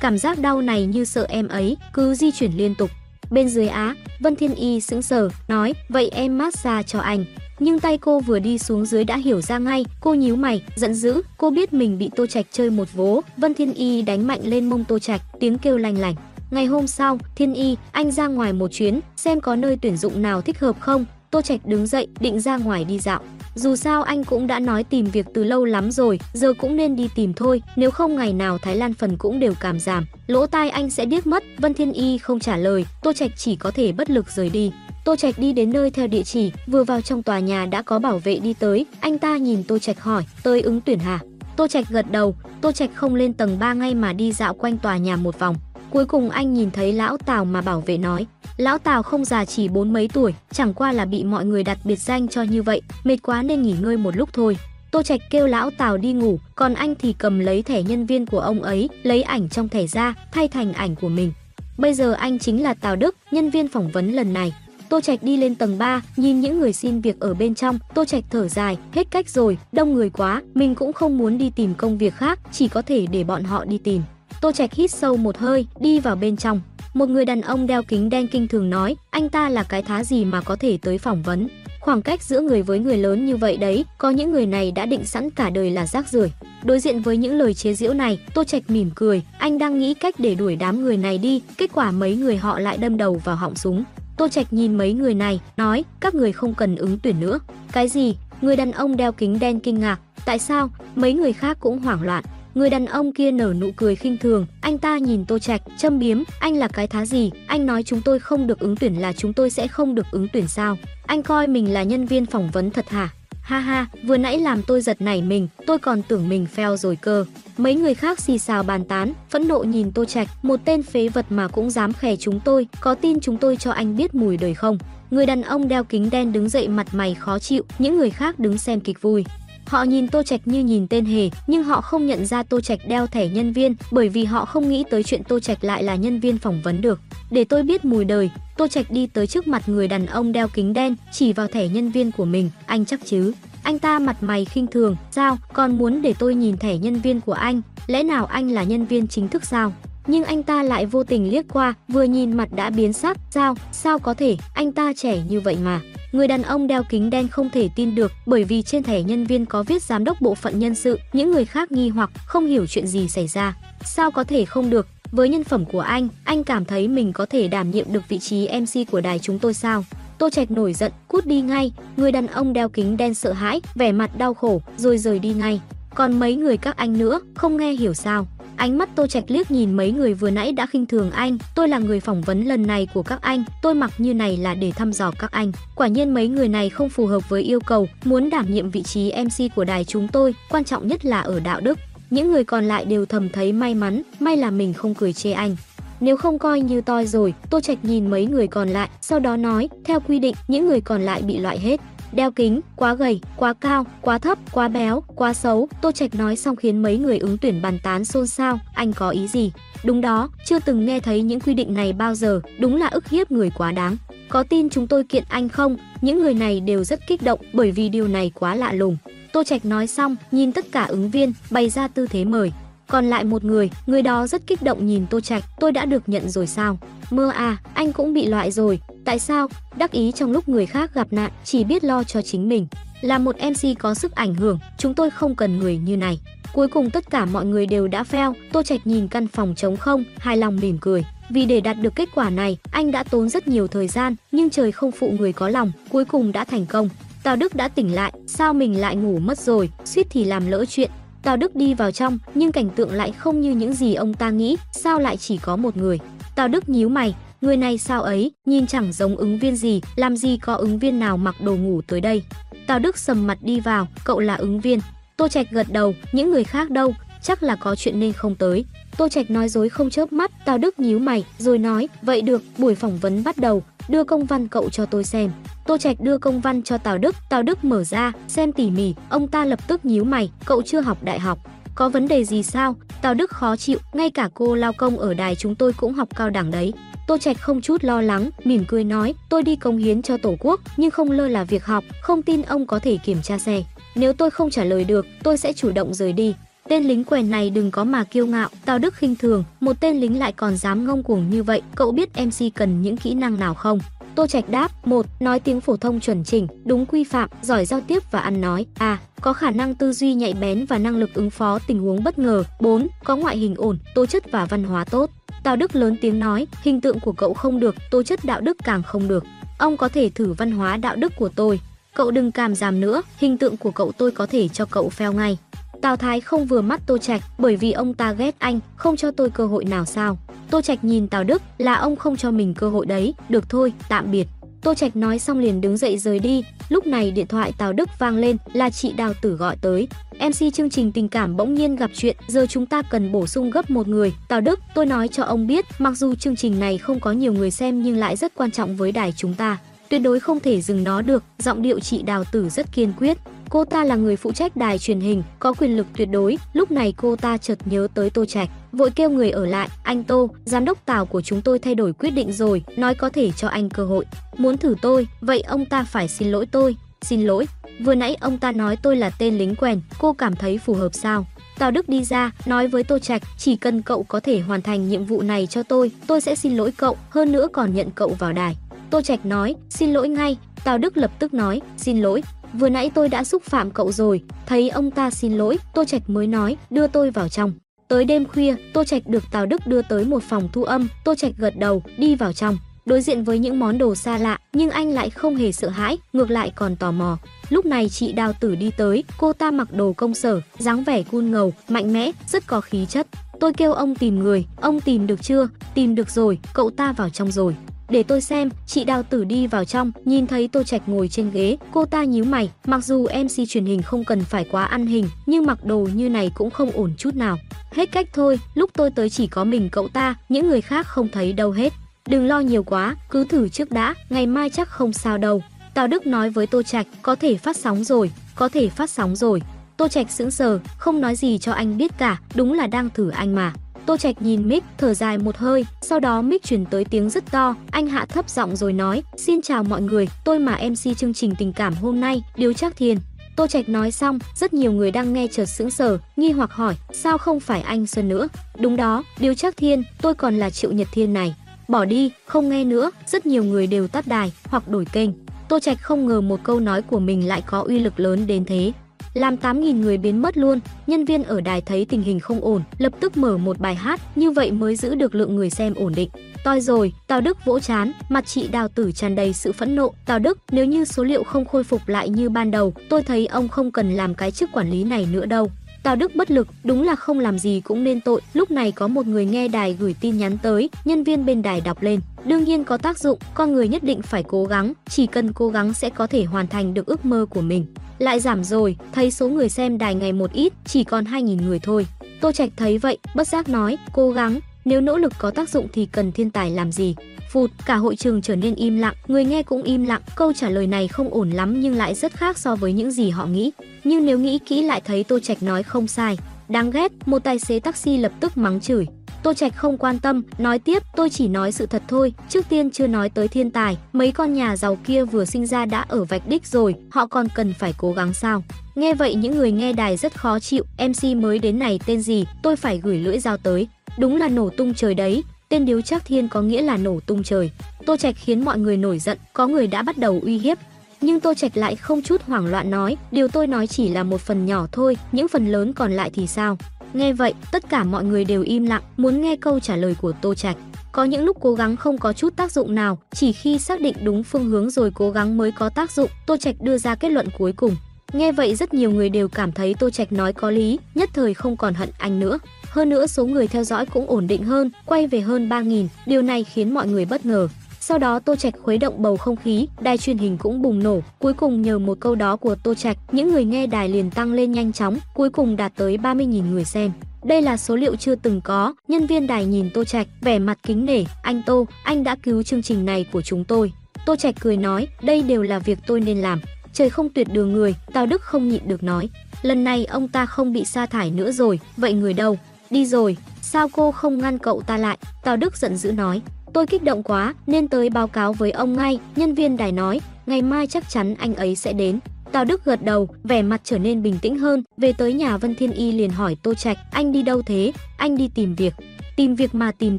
cảm giác đau này như sợ em ấy, cứ di chuyển liên tục. Bên dưới Á, Vân Thiên Y sững sờ, nói, vậy em massage cho anh. Nhưng tay cô vừa đi xuống dưới đã hiểu ra ngay, cô nhíu mày, giận dữ, cô biết mình bị Tô Trạch chơi một vố, Vân Thiên Y đánh mạnh lên mông Tô Trạch, tiếng kêu lành lành. Ngày hôm sau, Thiên Y, anh ra ngoài một chuyến, xem có nơi tuyển dụng nào thích hợp không. Tô Trạch đứng dậy, định ra ngoài đi dạo. Dù sao anh cũng đã nói tìm việc từ lâu lắm rồi, giờ cũng nên đi tìm thôi, nếu không ngày nào Thái Lan phần cũng đều cảm giảm, lỗ tai anh sẽ điếc mất. Vân Thiên Y không trả lời, Tô Trạch chỉ có thể bất lực rời đi. Tô Trạch đi đến nơi theo địa chỉ, vừa vào trong tòa nhà đã có bảo vệ đi tới, anh ta nhìn Tô Trạch hỏi, "Tới ứng tuyển hả?" Tô Trạch gật đầu, Tô Trạch không lên tầng 3 ngay mà đi dạo quanh tòa nhà một vòng. Cuối cùng anh nhìn thấy lão Tào mà bảo vệ nói, lão Tào không già chỉ bốn mấy tuổi, chẳng qua là bị mọi người đặt biệt danh cho như vậy, mệt quá nên nghỉ ngơi một lúc thôi. Tô Trạch kêu lão Tào đi ngủ, còn anh thì cầm lấy thẻ nhân viên của ông ấy, lấy ảnh trong thẻ ra, thay thành ảnh của mình. Bây giờ anh chính là Tào Đức, nhân viên phỏng vấn lần này. Tô Trạch đi lên tầng 3, nhìn những người xin việc ở bên trong, Tô Trạch thở dài, hết cách rồi, đông người quá, mình cũng không muốn đi tìm công việc khác, chỉ có thể để bọn họ đi tìm. Tô Trạch hít sâu một hơi, đi vào bên trong. Một người đàn ông đeo kính đen kinh thường nói, anh ta là cái thá gì mà có thể tới phỏng vấn. Khoảng cách giữa người với người lớn như vậy đấy, có những người này đã định sẵn cả đời là rác rưởi. Đối diện với những lời chế giễu này, Tô Trạch mỉm cười, anh đang nghĩ cách để đuổi đám người này đi, kết quả mấy người họ lại đâm đầu vào họng súng. Tô Trạch nhìn mấy người này, nói, các người không cần ứng tuyển nữa. Cái gì? Người đàn ông đeo kính đen kinh ngạc, tại sao? Mấy người khác cũng hoảng loạn. Người đàn ông kia nở nụ cười khinh thường, anh ta nhìn Tô Trạch, châm biếm, anh là cái thá gì? Anh nói chúng tôi không được ứng tuyển là chúng tôi sẽ không được ứng tuyển sao? Anh coi mình là nhân viên phỏng vấn thật hả? Ha ha, vừa nãy làm tôi giật nảy mình, tôi còn tưởng mình phèo rồi cơ. Mấy người khác xì xào bàn tán, phẫn nộ nhìn Tô Trạch, một tên phế vật mà cũng dám khè chúng tôi, có tin chúng tôi cho anh biết mùi đời không? Người đàn ông đeo kính đen đứng dậy mặt mày khó chịu, những người khác đứng xem kịch vui. Họ nhìn Tô Trạch như nhìn tên hề, nhưng họ không nhận ra Tô Trạch đeo thẻ nhân viên, bởi vì họ không nghĩ tới chuyện Tô Trạch lại là nhân viên phỏng vấn được. Để tôi biết mùi đời, Tô Trạch đi tới trước mặt người đàn ông đeo kính đen, chỉ vào thẻ nhân viên của mình, anh chắc chứ? Anh ta mặt mày khinh thường, sao, còn muốn để tôi nhìn thẻ nhân viên của anh, lẽ nào anh là nhân viên chính thức sao? Nhưng anh ta lại vô tình liếc qua, vừa nhìn mặt đã biến sắc, sao, sao có thể, anh ta trẻ như vậy mà. Người đàn ông đeo kính đen không thể tin được bởi vì trên thẻ nhân viên có viết giám đốc bộ phận nhân sự, những người khác nghi hoặc không hiểu chuyện gì xảy ra. Sao có thể không được? Với nhân phẩm của anh, anh cảm thấy mình có thể đảm nhiệm được vị trí MC của đài chúng tôi sao? Tô Trạch nổi giận, cút đi ngay. Người đàn ông đeo kính đen sợ hãi, vẻ mặt đau khổ, rồi rời đi ngay. Còn mấy người các anh nữa, không nghe hiểu sao? Ánh mắt Tô Trạch liếc nhìn mấy người vừa nãy đã khinh thường anh, tôi là người phỏng vấn lần này của các anh, tôi mặc như này là để thăm dò các anh. Quả nhiên mấy người này không phù hợp với yêu cầu, muốn đảm nhiệm vị trí MC của đài chúng tôi, quan trọng nhất là ở đạo đức. Những người còn lại đều thầm thấy may mắn, may là mình không cười chê anh. Nếu không coi như toi rồi, Tô Trạch nhìn mấy người còn lại, sau đó nói, theo quy định, những người còn lại bị loại hết đeo kính, quá gầy, quá cao, quá thấp, quá béo, quá xấu. Tô Trạch nói xong khiến mấy người ứng tuyển bàn tán xôn xao, anh có ý gì? Đúng đó, chưa từng nghe thấy những quy định này bao giờ, đúng là ức hiếp người quá đáng. Có tin chúng tôi kiện anh không? Những người này đều rất kích động bởi vì điều này quá lạ lùng. Tô Trạch nói xong, nhìn tất cả ứng viên, bày ra tư thế mời. Còn lại một người, người đó rất kích động nhìn Tô Trạch, tôi đã được nhận rồi sao? Mơ à, anh cũng bị loại rồi. Tại sao? Đắc ý trong lúc người khác gặp nạn, chỉ biết lo cho chính mình. Là một MC có sức ảnh hưởng, chúng tôi không cần người như này. Cuối cùng tất cả mọi người đều đã fail, Tô Trạch nhìn căn phòng trống không, hài lòng mỉm cười. Vì để đạt được kết quả này, anh đã tốn rất nhiều thời gian, nhưng trời không phụ người có lòng, cuối cùng đã thành công. Tào Đức đã tỉnh lại, sao mình lại ngủ mất rồi, suýt thì làm lỡ chuyện. Tào Đức đi vào trong, nhưng cảnh tượng lại không như những gì ông ta nghĩ, sao lại chỉ có một người. Tào Đức nhíu mày, người này sao ấy, nhìn chẳng giống ứng viên gì, làm gì có ứng viên nào mặc đồ ngủ tới đây. Tào Đức sầm mặt đi vào, cậu là ứng viên. Tô Trạch gật đầu, những người khác đâu, chắc là có chuyện nên không tới. Tô Trạch nói dối không chớp mắt, Tào Đức nhíu mày, rồi nói, vậy được, buổi phỏng vấn bắt đầu, đưa công văn cậu cho tôi xem. Tô Trạch đưa công văn cho Tào Đức, Tào Đức mở ra, xem tỉ mỉ, ông ta lập tức nhíu mày, cậu chưa học đại học. Có vấn đề gì sao? Tào Đức khó chịu, ngay cả cô lao công ở đài chúng tôi cũng học cao đẳng đấy. Tô Trạch không chút lo lắng, mỉm cười nói, tôi đi công hiến cho Tổ quốc, nhưng không lơ là việc học, không tin ông có thể kiểm tra xe. Nếu tôi không trả lời được, tôi sẽ chủ động rời đi. tên lính quèn này đừng có mà kiêu ngạo, Tào Đức khinh thường, một tên lính lại còn dám ngông cuồng như vậy, cậu biết MC cần những kỹ năng nào không? Tô Trạch đáp, một, nói tiếng phổ thông chuẩn chỉnh, đúng quy phạm, giỏi giao tiếp và ăn nói. A, có khả năng tư duy nhạy bén và năng lực ứng phó tình huống bất ngờ. 4, có ngoại hình ổn, tố chất và văn hóa tốt. Tào Đức lớn tiếng nói, hình tượng của cậu không được, tố chất đạo đức càng không được. Ông có thể thử văn hóa đạo đức của tôi. Cậu đừng cảm giảm nữa, hình tượng của cậu tôi có thể cho cậu phèo ngay. Tào Thái không vừa mắt Tô Trạch, bởi vì ông ta ghét anh, không cho tôi cơ hội nào sao? Tô Trạch nhìn Tào Đức, là ông không cho mình cơ hội đấy, được thôi, tạm biệt. Tô Trạch nói xong liền đứng dậy rời đi, lúc này điện thoại Tào Đức vang lên, là chị Đào Tử gọi tới. MC chương trình tình cảm bỗng nhiên gặp chuyện, giờ chúng ta cần bổ sung gấp một người. Tào Đức, tôi nói cho ông biết, mặc dù chương trình này không có nhiều người xem nhưng lại rất quan trọng với đài chúng ta. Tuyệt đối không thể dừng nó được, giọng điệu chị Đào Tử rất kiên quyết. Cô ta là người phụ trách đài truyền hình, có quyền lực tuyệt đối. Lúc này cô ta chợt nhớ tới Tô Trạch, vội kêu người ở lại. Anh Tô, giám đốc Tào của chúng tôi thay đổi quyết định rồi, nói có thể cho anh cơ hội. Muốn thử tôi, vậy ông ta phải xin lỗi tôi. Xin lỗi, vừa nãy ông ta nói tôi là tên lính quèn, cô cảm thấy phù hợp sao? Tào Đức đi ra, nói với Tô Trạch, chỉ cần cậu có thể hoàn thành nhiệm vụ này cho tôi, tôi sẽ xin lỗi cậu, hơn nữa còn nhận cậu vào đài. Tô Trạch nói, xin lỗi ngay. Tào Đức lập tức nói, xin lỗi, vừa nãy tôi đã xúc phạm cậu rồi. Thấy ông ta xin lỗi, Tô Trạch mới nói, đưa tôi vào trong. Tới đêm khuya, Tô Trạch được Tào Đức đưa tới một phòng thu âm, Tô Trạch gật đầu, đi vào trong. Đối diện với những món đồ xa lạ, nhưng anh lại không hề sợ hãi, ngược lại còn tò mò. Lúc này chị Đào Tử đi tới, cô ta mặc đồ công sở, dáng vẻ cun ngầu, mạnh mẽ, rất có khí chất. Tôi kêu ông tìm người, ông tìm được chưa? Tìm được rồi, cậu ta vào trong rồi. Để tôi xem, chị Đào Tử đi vào trong, nhìn thấy Tô Trạch ngồi trên ghế, cô ta nhíu mày, mặc dù MC truyền hình không cần phải quá ăn hình, nhưng mặc đồ như này cũng không ổn chút nào. Hết cách thôi, lúc tôi tới chỉ có mình cậu ta, những người khác không thấy đâu hết. Đừng lo nhiều quá, cứ thử trước đã, ngày mai chắc không sao đâu. Tào Đức nói với Tô Trạch, có thể phát sóng rồi, có thể phát sóng rồi. Tô Trạch sững sờ, không nói gì cho anh biết cả, đúng là đang thử anh mà. Tô Trạch nhìn Mick thở dài một hơi, sau đó Mick chuyển tới tiếng rất to, anh hạ thấp giọng rồi nói: "Xin chào mọi người, tôi mà MC chương trình tình cảm hôm nay, Điếu Trác Thiên." Tô Trạch nói xong, rất nhiều người đang nghe chợt sững sờ, nghi hoặc hỏi: "Sao không phải anh Xuân nữa?" "Đúng đó, Điếu Trác Thiên, tôi còn là Triệu Nhật Thiên này." Bỏ đi, không nghe nữa, rất nhiều người đều tắt đài hoặc đổi kênh. Tô Trạch không ngờ một câu nói của mình lại có uy lực lớn đến thế làm 8.000 người biến mất luôn. Nhân viên ở đài thấy tình hình không ổn, lập tức mở một bài hát, như vậy mới giữ được lượng người xem ổn định. Toi rồi, Tào Đức vỗ chán, mặt chị Đào Tử tràn đầy sự phẫn nộ. Tào Đức, nếu như số liệu không khôi phục lại như ban đầu, tôi thấy ông không cần làm cái chức quản lý này nữa đâu. Tào Đức bất lực, đúng là không làm gì cũng nên tội. Lúc này có một người nghe đài gửi tin nhắn tới, nhân viên bên đài đọc lên. Đương nhiên có tác dụng, con người nhất định phải cố gắng, chỉ cần cố gắng sẽ có thể hoàn thành được ước mơ của mình. Lại giảm rồi, thấy số người xem đài ngày một ít, chỉ còn 2.000 người thôi. Tô Trạch thấy vậy, bất giác nói, cố gắng, nếu nỗ lực có tác dụng thì cần thiên tài làm gì? Phụt, cả hội trường trở nên im lặng, người nghe cũng im lặng, câu trả lời này không ổn lắm nhưng lại rất khác so với những gì họ nghĩ. Nhưng nếu nghĩ kỹ lại thấy Tô Trạch nói không sai. Đáng ghét, một tài xế taxi lập tức mắng chửi. Tô Trạch không quan tâm, nói tiếp, tôi chỉ nói sự thật thôi, trước tiên chưa nói tới thiên tài, mấy con nhà giàu kia vừa sinh ra đã ở vạch đích rồi, họ còn cần phải cố gắng sao? Nghe vậy những người nghe đài rất khó chịu, MC mới đến này tên gì, tôi phải gửi lưỡi dao tới. Đúng là nổ tung trời đấy, tên Điếu Trác Thiên có nghĩa là nổ tung trời. Tô Trạch khiến mọi người nổi giận, có người đã bắt đầu uy hiếp. Nhưng Tô Trạch lại không chút hoảng loạn nói, điều tôi nói chỉ là một phần nhỏ thôi, những phần lớn còn lại thì sao? Nghe vậy, tất cả mọi người đều im lặng, muốn nghe câu trả lời của Tô Trạch. Có những lúc cố gắng không có chút tác dụng nào, chỉ khi xác định đúng phương hướng rồi cố gắng mới có tác dụng, Tô Trạch đưa ra kết luận cuối cùng. Nghe vậy rất nhiều người đều cảm thấy Tô Trạch nói có lý, nhất thời không còn hận anh nữa. Hơn nữa số người theo dõi cũng ổn định hơn, quay về hơn 3.000, điều này khiến mọi người bất ngờ. Sau đó Tô Trạch khuấy động bầu không khí, đài truyền hình cũng bùng nổ. Cuối cùng nhờ một câu đó của Tô Trạch, những người nghe đài liền tăng lên nhanh chóng, cuối cùng đạt tới 30.000 người xem. Đây là số liệu chưa từng có. Nhân viên đài nhìn Tô Trạch, vẻ mặt kính nể, "Anh Tô, anh đã cứu chương trình này của chúng tôi." Tô Trạch cười nói, "Đây đều là việc tôi nên làm." Trời không tuyệt đường người, Tào Đức không nhịn được nói. Lần này ông ta không bị sa thải nữa rồi, vậy người đâu? Đi rồi, sao cô không ngăn cậu ta lại? Tào Đức giận dữ nói. Tôi kích động quá nên tới báo cáo với ông ngay, nhân viên đài nói, ngày mai chắc chắn anh ấy sẽ đến. Tào Đức gật đầu, vẻ mặt trở nên bình tĩnh hơn, về tới nhà Vân Thiên Y liền hỏi Tô Trạch, anh đi đâu thế? Anh đi tìm việc. Tìm việc mà tìm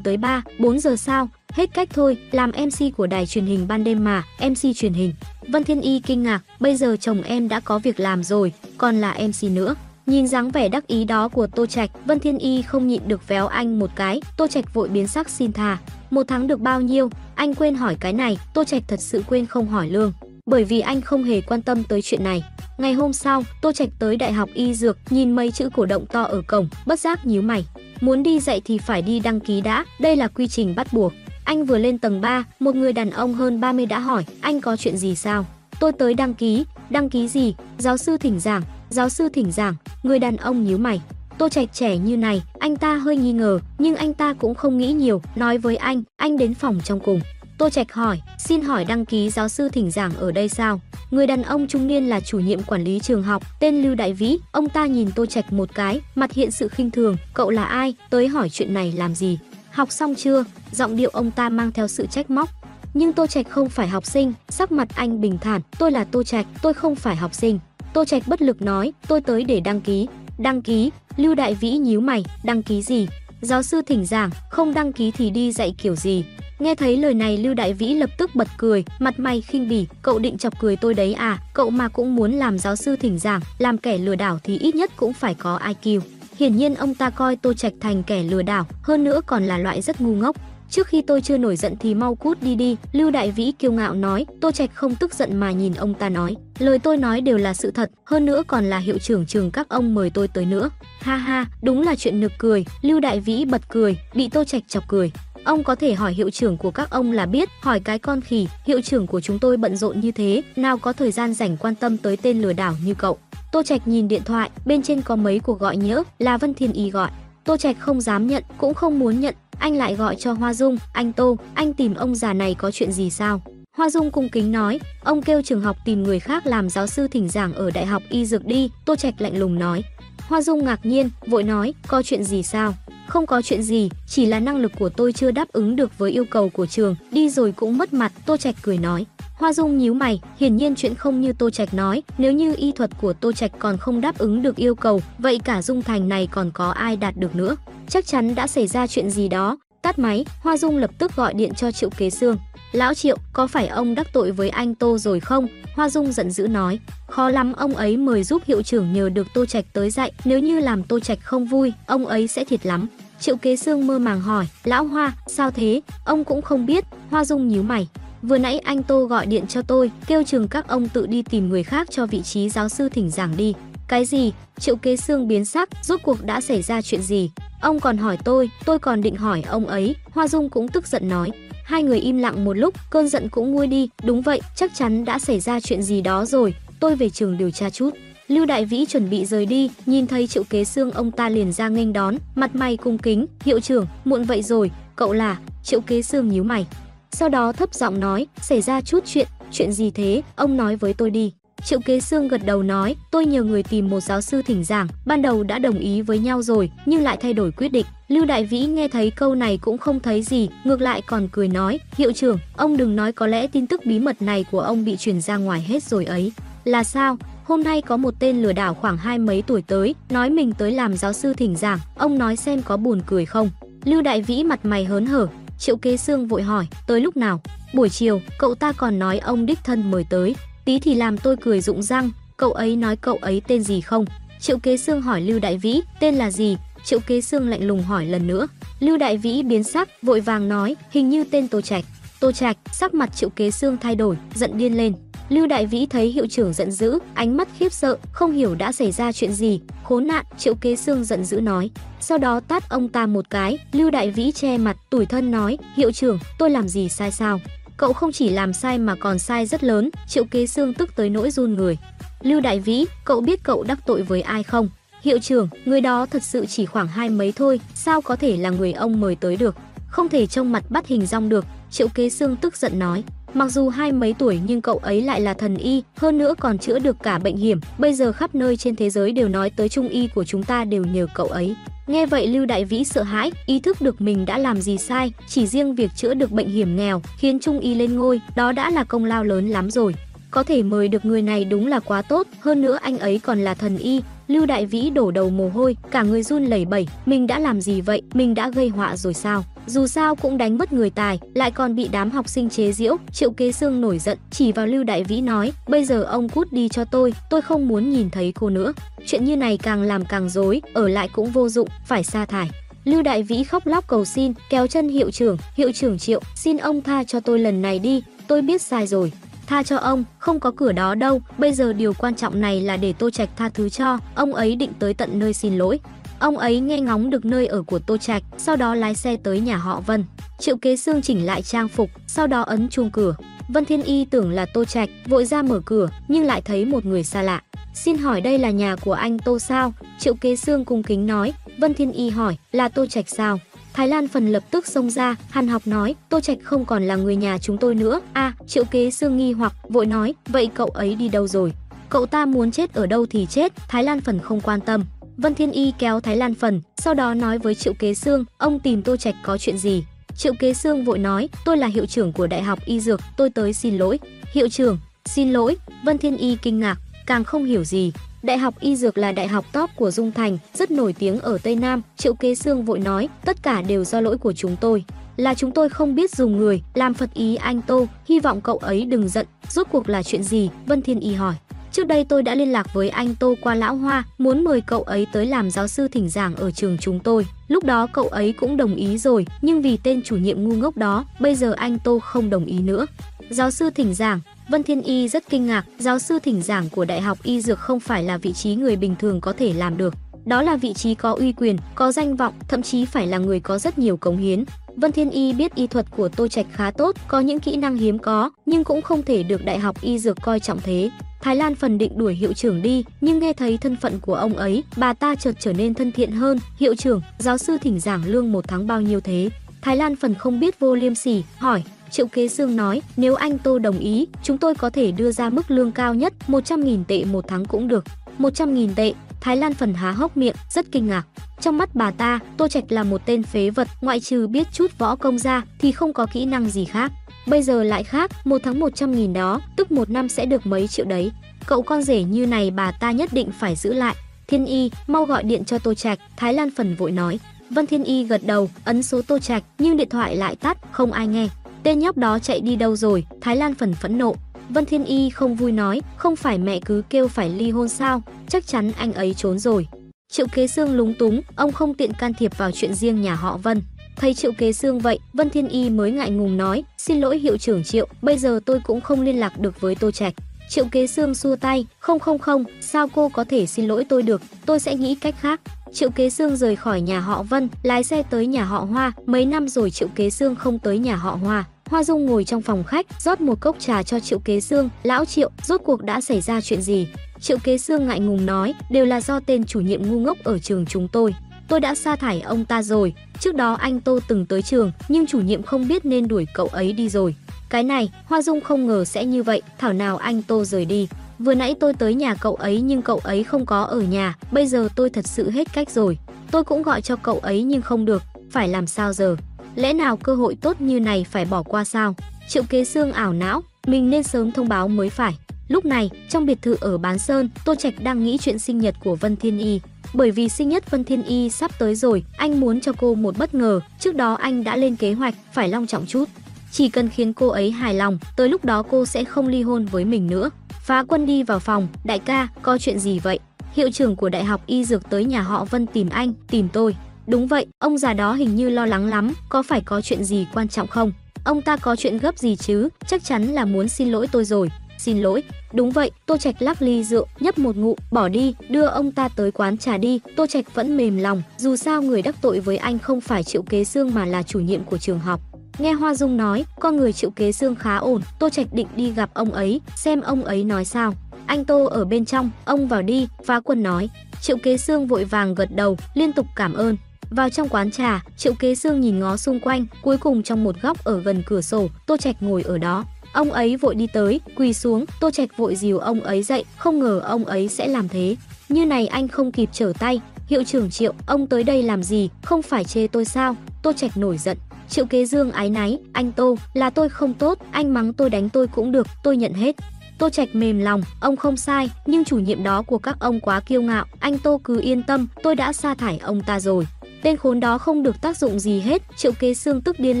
tới 3, 4 giờ sao? Hết cách thôi, làm MC của đài truyền hình ban đêm mà, MC truyền hình. Vân Thiên Y kinh ngạc, bây giờ chồng em đã có việc làm rồi, còn là MC nữa. Nhìn dáng vẻ đắc ý đó của Tô Trạch, Vân Thiên Y không nhịn được véo anh một cái, Tô Trạch vội biến sắc xin tha. Một tháng được bao nhiêu? Anh quên hỏi cái này, Tô Trạch thật sự quên không hỏi lương, bởi vì anh không hề quan tâm tới chuyện này. Ngày hôm sau, Tô Trạch tới Đại học Y Dược, nhìn mấy chữ cổ động to ở cổng, bất giác nhíu mày. Muốn đi dạy thì phải đi đăng ký đã, đây là quy trình bắt buộc. Anh vừa lên tầng 3, một người đàn ông hơn 30 đã hỏi, anh có chuyện gì sao? Tôi tới đăng ký, đăng ký gì? Giáo sư thỉnh giảng, giáo sư thỉnh giảng, người đàn ông nhíu mày. Tô Trạch trẻ như này, anh ta hơi nghi ngờ, nhưng anh ta cũng không nghĩ nhiều, nói với anh, anh đến phòng trong cùng. Tô Trạch hỏi, xin hỏi đăng ký giáo sư thỉnh giảng ở đây sao? Người đàn ông trung niên là chủ nhiệm quản lý trường học, tên Lưu Đại Vĩ, ông ta nhìn Tô Trạch một cái, mặt hiện sự khinh thường, cậu là ai, tới hỏi chuyện này làm gì? Học xong chưa? Giọng điệu ông ta mang theo sự trách móc. Nhưng Tô Trạch không phải học sinh, sắc mặt anh bình thản, tôi là Tô Trạch, tôi không phải học sinh. Tô Trạch bất lực nói, tôi tới để đăng ký. Đăng ký? Lưu Đại Vĩ nhíu mày, đăng ký gì? Giáo sư thỉnh giảng, không đăng ký thì đi dạy kiểu gì? Nghe thấy lời này Lưu Đại Vĩ lập tức bật cười, mặt mày khinh bỉ, cậu định chọc cười tôi đấy à, cậu mà cũng muốn làm giáo sư thỉnh giảng, làm kẻ lừa đảo thì ít nhất cũng phải có IQ. Hiển nhiên ông ta coi Tô Trạch thành kẻ lừa đảo, hơn nữa còn là loại rất ngu ngốc. Trước khi tôi chưa nổi giận thì mau cút đi đi, Lưu Đại Vĩ kiêu ngạo nói, Tô Trạch không tức giận mà nhìn ông ta nói, lời tôi nói đều là sự thật, hơn nữa còn là hiệu trưởng trường các ông mời tôi tới nữa. Ha ha, đúng là chuyện nực cười, Lưu Đại Vĩ bật cười, bị Tô Trạch chọc cười. Ông có thể hỏi hiệu trưởng của các ông là biết, hỏi cái con khỉ, hiệu trưởng của chúng tôi bận rộn như thế, nào có thời gian rảnh quan tâm tới tên lừa đảo như cậu. Tô Trạch nhìn điện thoại, bên trên có mấy cuộc gọi nhỡ, là Vân Thiên Y gọi. Tô Trạch không dám nhận, cũng không muốn nhận, anh lại gọi cho Hoa Dung, "Anh Tô, anh tìm ông già này có chuyện gì sao?" Hoa Dung cung kính nói, "Ông kêu trường học tìm người khác làm giáo sư thỉnh giảng ở Đại học Y Dược đi." Tô Trạch lạnh lùng nói. Hoa Dung ngạc nhiên, vội nói, "Có chuyện gì sao?" Không có chuyện gì, chỉ là năng lực của tôi chưa đáp ứng được với yêu cầu của trường, đi rồi cũng mất mặt, Tô Trạch cười nói. Hoa Dung nhíu mày, hiển nhiên chuyện không như Tô Trạch nói, nếu như y thuật của Tô Trạch còn không đáp ứng được yêu cầu, vậy cả Dung Thành này còn có ai đạt được nữa? Chắc chắn đã xảy ra chuyện gì đó. Tắt máy, Hoa Dung lập tức gọi điện cho Triệu Kế Sương. Lão Triệu, có phải ông đắc tội với anh Tô rồi không? Hoa Dung giận dữ nói, khó lắm ông ấy mời giúp hiệu trưởng nhờ được Tô Trạch tới dạy, nếu như làm Tô Trạch không vui, ông ấy sẽ thiệt lắm. Triệu Kế Sương mơ màng hỏi, lão Hoa, sao thế? Ông cũng không biết. Hoa Dung nhíu mày, Vừa nãy anh Tô gọi điện cho tôi, kêu trường các ông tự đi tìm người khác cho vị trí giáo sư thỉnh giảng đi. Cái gì? Triệu kế xương biến sắc, rốt cuộc đã xảy ra chuyện gì? Ông còn hỏi tôi, tôi còn định hỏi ông ấy. Hoa Dung cũng tức giận nói. Hai người im lặng một lúc, cơn giận cũng nguôi đi. Đúng vậy, chắc chắn đã xảy ra chuyện gì đó rồi. Tôi về trường điều tra chút. Lưu Đại Vĩ chuẩn bị rời đi, nhìn thấy Triệu Kế Xương ông ta liền ra nghênh đón, mặt mày cung kính, "Hiệu trưởng, muộn vậy rồi, cậu là?" Triệu Kế Xương nhíu mày, sau đó thấp giọng nói, xảy ra chút chuyện, chuyện gì thế, ông nói với tôi đi. Triệu Kế Sương gật đầu nói, tôi nhờ người tìm một giáo sư thỉnh giảng, ban đầu đã đồng ý với nhau rồi, nhưng lại thay đổi quyết định. Lưu Đại Vĩ nghe thấy câu này cũng không thấy gì, ngược lại còn cười nói, hiệu trưởng, ông đừng nói có lẽ tin tức bí mật này của ông bị truyền ra ngoài hết rồi ấy. Là sao? Hôm nay có một tên lừa đảo khoảng hai mấy tuổi tới, nói mình tới làm giáo sư thỉnh giảng, ông nói xem có buồn cười không. Lưu Đại Vĩ mặt mày hớn hở, Triệu Kế Sương vội hỏi, tới lúc nào? Buổi chiều, cậu ta còn nói ông đích thân mời tới. Tí thì làm tôi cười rụng răng, cậu ấy nói cậu ấy tên gì không? Triệu Kế Sương hỏi Lưu Đại Vĩ, tên là gì? Triệu Kế Sương lạnh lùng hỏi lần nữa. Lưu Đại Vĩ biến sắc, vội vàng nói, hình như tên Tô Trạch. Tô Trạch, sắc mặt Triệu Kế Sương thay đổi, giận điên lên. Lưu Đại Vĩ thấy hiệu trưởng giận dữ, ánh mắt khiếp sợ, không hiểu đã xảy ra chuyện gì. Khốn nạn, Triệu Kế Sương giận dữ nói. Sau đó tát ông ta một cái, Lưu Đại Vĩ che mặt, tủi thân nói, hiệu trưởng, tôi làm gì sai sao? Cậu không chỉ làm sai mà còn sai rất lớn, Triệu Kế xương tức tới nỗi run người. Lưu Đại Vĩ, cậu biết cậu đắc tội với ai không? Hiệu trưởng, người đó thật sự chỉ khoảng hai mấy thôi, sao có thể là người ông mời tới được? Không thể trông mặt bắt hình rong được, Triệu Kế xương tức giận nói. Mặc dù hai mấy tuổi nhưng cậu ấy lại là thần y, hơn nữa còn chữa được cả bệnh hiểm. Bây giờ khắp nơi trên thế giới đều nói tới trung y của chúng ta đều nhờ cậu ấy. Nghe vậy Lưu Đại Vĩ sợ hãi, ý thức được mình đã làm gì sai, chỉ riêng việc chữa được bệnh hiểm nghèo, khiến trung y lên ngôi, đó đã là công lao lớn lắm rồi. có thể mời được người này đúng là quá tốt, hơn nữa anh ấy còn là thần y. Lưu Đại Vĩ đổ đầu mồ hôi, cả người run lẩy bẩy, mình đã làm gì vậy, mình đã gây họa rồi sao? Dù sao cũng đánh mất người tài, lại còn bị đám học sinh chế giễu, Triệu Kế Sương nổi giận, chỉ vào Lưu Đại Vĩ nói, bây giờ ông cút đi cho tôi, tôi không muốn nhìn thấy cô nữa. Chuyện như này càng làm càng rối, ở lại cũng vô dụng, phải sa thải. Lưu Đại Vĩ khóc lóc cầu xin, kéo chân hiệu trưởng, hiệu trưởng Triệu, xin ông tha cho tôi lần này đi, tôi biết sai rồi. Tha cho ông, không có cửa đó đâu, bây giờ điều quan trọng này là để Tô Trạch tha thứ cho, ông ấy định tới tận nơi xin lỗi. Ông ấy nghe ngóng được nơi ở của Tô Trạch, sau đó lái xe tới nhà họ Vân. Triệu Kế Sương chỉnh lại trang phục, sau đó ấn chuông cửa. Vân Thiên Y tưởng là Tô Trạch, vội ra mở cửa, nhưng lại thấy một người xa lạ. Xin hỏi đây là nhà của anh Tô sao? Triệu Kế Sương cung kính nói. Vân Thiên Y hỏi, là Tô Trạch sao? Thái Lan phần lập tức xông ra, Hàn Học nói, Tô Trạch không còn là người nhà chúng tôi nữa. A, à, Triệu Kế Sương nghi hoặc vội nói, vậy cậu ấy đi đâu rồi? Cậu ta muốn chết ở đâu thì chết, Thái Lan phần không quan tâm. Vân Thiên Y kéo Thái Lan phần, sau đó nói với Triệu Kế Sương, ông tìm Tô Trạch có chuyện gì? Triệu Kế Sương vội nói, tôi là hiệu trưởng của Đại học Y Dược, tôi tới xin lỗi. Hiệu trưởng, xin lỗi, Vân Thiên Y kinh ngạc, càng không hiểu gì. Đại học Y Dược là đại học top của Dung Thành, rất nổi tiếng ở Tây Nam. Triệu Kế Sương vội nói, tất cả đều do lỗi của chúng tôi. Là chúng tôi không biết dùng người, làm phật ý anh Tô, hy vọng cậu ấy đừng giận. Rốt cuộc là chuyện gì? Vân Thiên Y hỏi. Trước đây tôi đã liên lạc với anh Tô qua Lão Hoa, muốn mời cậu ấy tới làm giáo sư thỉnh giảng ở trường chúng tôi. Lúc đó cậu ấy cũng đồng ý rồi, nhưng vì tên chủ nhiệm ngu ngốc đó, bây giờ anh Tô không đồng ý nữa. Giáo sư thỉnh giảng, Vân Thiên Y rất kinh ngạc, giáo sư thỉnh giảng của Đại học Y Dược không phải là vị trí người bình thường có thể làm được. Đó là vị trí có uy quyền, có danh vọng, thậm chí phải là người có rất nhiều cống hiến. Vân Thiên Y biết y thuật của Tô Trạch khá tốt, có những kỹ năng hiếm có, nhưng cũng không thể được Đại học Y Dược coi trọng thế. Thái Lan phần định đuổi hiệu trưởng đi, nhưng nghe thấy thân phận của ông ấy, bà ta chợt trở nên thân thiện hơn. Hiệu trưởng, giáo sư thỉnh giảng lương một tháng bao nhiêu thế? Thái Lan phần không biết vô liêm sỉ, hỏi. Triệu Kế Dương nói, nếu anh Tô đồng ý, chúng tôi có thể đưa ra mức lương cao nhất, 100.000 tệ một tháng cũng được. 100.000 tệ, Thái Lan phần há hốc miệng, rất kinh ngạc. Trong mắt bà ta, Tô Trạch là một tên phế vật, ngoại trừ biết chút võ công ra thì không có kỹ năng gì khác. Bây giờ lại khác, một tháng 100 nghìn đó, tức một năm sẽ được mấy triệu đấy. Cậu con rể như này bà ta nhất định phải giữ lại. Thiên Y, mau gọi điện cho Tô Trạch, Thái Lan phần vội nói. Vân Thiên Y gật đầu, ấn số Tô Trạch, nhưng điện thoại lại tắt, không ai nghe. Tên nhóc đó chạy đi đâu rồi? Thái Lan phần phẫn nộ. Vân Thiên Y không vui nói, không phải mẹ cứ kêu phải ly hôn sao? Chắc chắn anh ấy trốn rồi. Triệu Kế xương lúng túng, ông không tiện can thiệp vào chuyện riêng nhà họ Vân. Thấy Triệu Kế xương vậy, Vân Thiên Y mới ngại ngùng nói, xin lỗi hiệu trưởng Triệu, bây giờ tôi cũng không liên lạc được với Tô Trạch. Triệu Kế xương xua tay, không không không, sao cô có thể xin lỗi tôi được, tôi sẽ nghĩ cách khác. Triệu Kế xương rời khỏi nhà họ Vân, lái xe tới nhà họ Hoa, mấy năm rồi Triệu Kế xương không tới nhà họ Hoa. Hoa Dung ngồi trong phòng khách, rót một cốc trà cho Triệu Kế xương "Lão Triệu, rốt cuộc đã xảy ra chuyện gì?" Triệu Kế xương ngại ngùng nói, "Đều là do tên chủ nhiệm ngu ngốc ở trường chúng tôi. Tôi đã sa thải ông ta rồi, trước đó anh Tô từng tới trường, nhưng chủ nhiệm không biết nên đuổi cậu ấy đi rồi. Cái này, Hoa Dung không ngờ sẽ như vậy, thảo nào anh Tô rời đi. Vừa nãy tôi tới nhà cậu ấy nhưng cậu ấy không có ở nhà, bây giờ tôi thật sự hết cách rồi. Tôi cũng gọi cho cậu ấy nhưng không được, phải làm sao giờ? Lẽ nào cơ hội tốt như này phải bỏ qua sao? Triệu Kế xương ảo não, mình nên sớm thông báo mới phải. Lúc này, trong biệt thự ở Bán Sơn, Tô Trạch đang nghĩ chuyện sinh nhật của Vân Thiên Y. Bởi vì sinh nhật Vân Thiên Y sắp tới rồi, anh muốn cho cô một bất ngờ, trước đó anh đã lên kế hoạch phải long trọng chút. Chỉ cần khiến cô ấy hài lòng, tới lúc đó cô sẽ không ly hôn với mình nữa. Phá quân đi vào phòng, đại ca, có chuyện gì vậy? Hiệu trưởng của Đại học Y Dược tới nhà họ Vân tìm anh, tìm tôi. Đúng vậy, ông già đó hình như lo lắng lắm, có phải có chuyện gì quan trọng không? Ông ta có chuyện gấp gì chứ, chắc chắn là muốn xin lỗi tôi rồi. Xin lỗi. Đúng vậy, Tô Trạch lắc ly rượu, nhấp một ngụ, bỏ đi, đưa ông ta tới quán trà đi. Tô Trạch vẫn mềm lòng, dù sao người đắc tội với anh không phải Triệu Kế xương mà là chủ nhiệm của trường học. Nghe Hoa Dung nói, con người Triệu Kế xương khá ổn, Tô Trạch định đi gặp ông ấy, xem ông ấy nói sao. Anh Tô ở bên trong, ông vào đi, phá quân nói. Triệu Kế xương vội vàng gật đầu, liên tục cảm ơn. Vào trong quán trà, Triệu Kế xương nhìn ngó xung quanh, cuối cùng trong một góc ở gần cửa sổ, Tô Trạch ngồi ở đó. Ông ấy vội đi tới, quỳ xuống, Tô Trạch vội dìu ông ấy dậy, không ngờ ông ấy sẽ làm thế. Như này anh không kịp trở tay, hiệu trưởng Triệu, ông tới đây làm gì, không phải chê tôi sao? Tô Trạch nổi giận. Triệu Kế Dương ái náy, anh Tô, là tôi không tốt, anh mắng tôi đánh tôi cũng được, tôi nhận hết. Tô Trạch mềm lòng, ông không sai, nhưng chủ nhiệm đó của các ông quá kiêu ngạo, anh Tô cứ yên tâm, tôi đã sa thải ông ta rồi. Tên khốn đó không được tác dụng gì hết, Triệu Kế Xương tức điên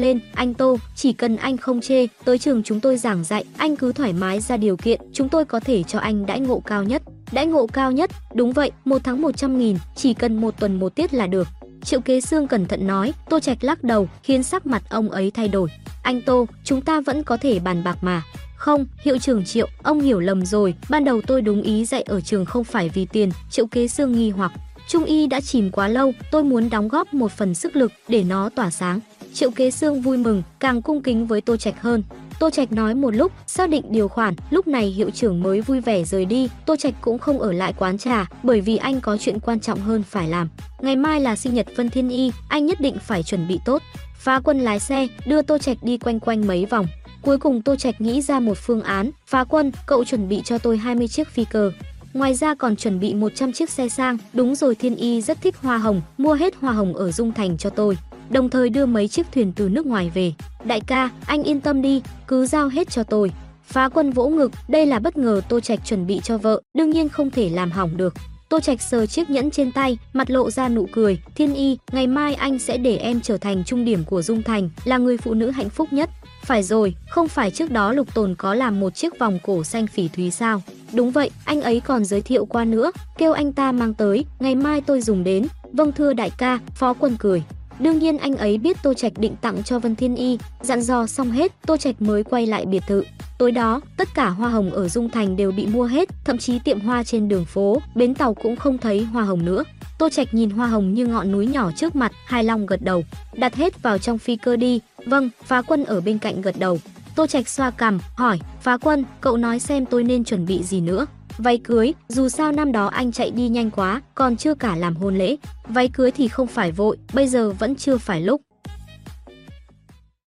lên, anh Tô, chỉ cần anh không chê, tới trường chúng tôi giảng dạy, anh cứ thoải mái ra điều kiện, chúng tôi có thể cho anh đãi ngộ cao nhất. Đãi ngộ cao nhất, đúng vậy, một tháng 100 nghìn, chỉ cần một tuần một tiết là được. Triệu Kế Xương cẩn thận nói, Tô Trạch lắc đầu, khiến sắc mặt ông ấy thay đổi. Anh Tô, chúng ta vẫn có thể bàn bạc mà. Không, hiệu trưởng Triệu, ông hiểu lầm rồi, ban đầu tôi đúng ý dạy ở trường không phải vì tiền, Triệu Kế Xương nghi hoặc. Trung y đã chìm quá lâu, tôi muốn đóng góp một phần sức lực để nó tỏa sáng. Triệu Kế Xương vui mừng, càng cung kính với Tô Trạch hơn. Tô Trạch nói một lúc, xác định điều khoản, lúc này hiệu trưởng mới vui vẻ rời đi, Tô Trạch cũng không ở lại quán trà, bởi vì anh có chuyện quan trọng hơn phải làm. Ngày mai là sinh nhật Vân Thiên Y, anh nhất định phải chuẩn bị tốt. Phá quân lái xe, đưa Tô Trạch đi quanh quanh mấy vòng. Cuối cùng Tô Trạch nghĩ ra một phương án, phá quân, cậu chuẩn bị cho tôi 20 chiếc phi cơ. Ngoài ra còn chuẩn bị 100 chiếc xe sang, đúng rồi Thiên Y rất thích hoa hồng, mua hết hoa hồng ở Dung Thành cho tôi. Đồng thời đưa mấy chiếc thuyền từ nước ngoài về. Đại ca, anh yên tâm đi, cứ giao hết cho tôi. Phá quân vỗ ngực, đây là bất ngờ Tô Trạch chuẩn bị cho vợ, đương nhiên không thể làm hỏng được. Tô Trạch sờ chiếc nhẫn trên tay, mặt lộ ra nụ cười, "Thiên Y, ngày mai anh sẽ để em trở thành trung điểm của Dung Thành, là người phụ nữ hạnh phúc nhất." Phải rồi, không phải trước đó Lục Tồn có làm một chiếc vòng cổ xanh phỉ thúy sao? Đúng vậy, anh ấy còn giới thiệu qua nữa, kêu anh ta mang tới, ngày mai tôi dùng đến. Vâng thưa đại ca, Phó Quân cười. Đương nhiên anh ấy biết Tô Trạch định tặng cho Vân Thiên Y, dặn dò xong hết, Tô Trạch mới quay lại biệt thự. Tối đó, tất cả hoa hồng ở Dung Thành đều bị mua hết, thậm chí tiệm hoa trên đường phố, bến tàu cũng không thấy hoa hồng nữa. Tô Trạch nhìn hoa hồng như ngọn núi nhỏ trước mặt, hài lòng gật đầu, đặt hết vào trong phi cơ đi. Vâng, Phá Quân ở bên cạnh gật đầu. Tô Trạch xoa cằm, hỏi, Phá Quân, cậu nói xem tôi nên chuẩn bị gì nữa? Váy cưới, dù sao năm đó anh chạy đi nhanh quá, còn chưa cả làm hôn lễ. Váy cưới thì không phải vội, bây giờ vẫn chưa phải lúc.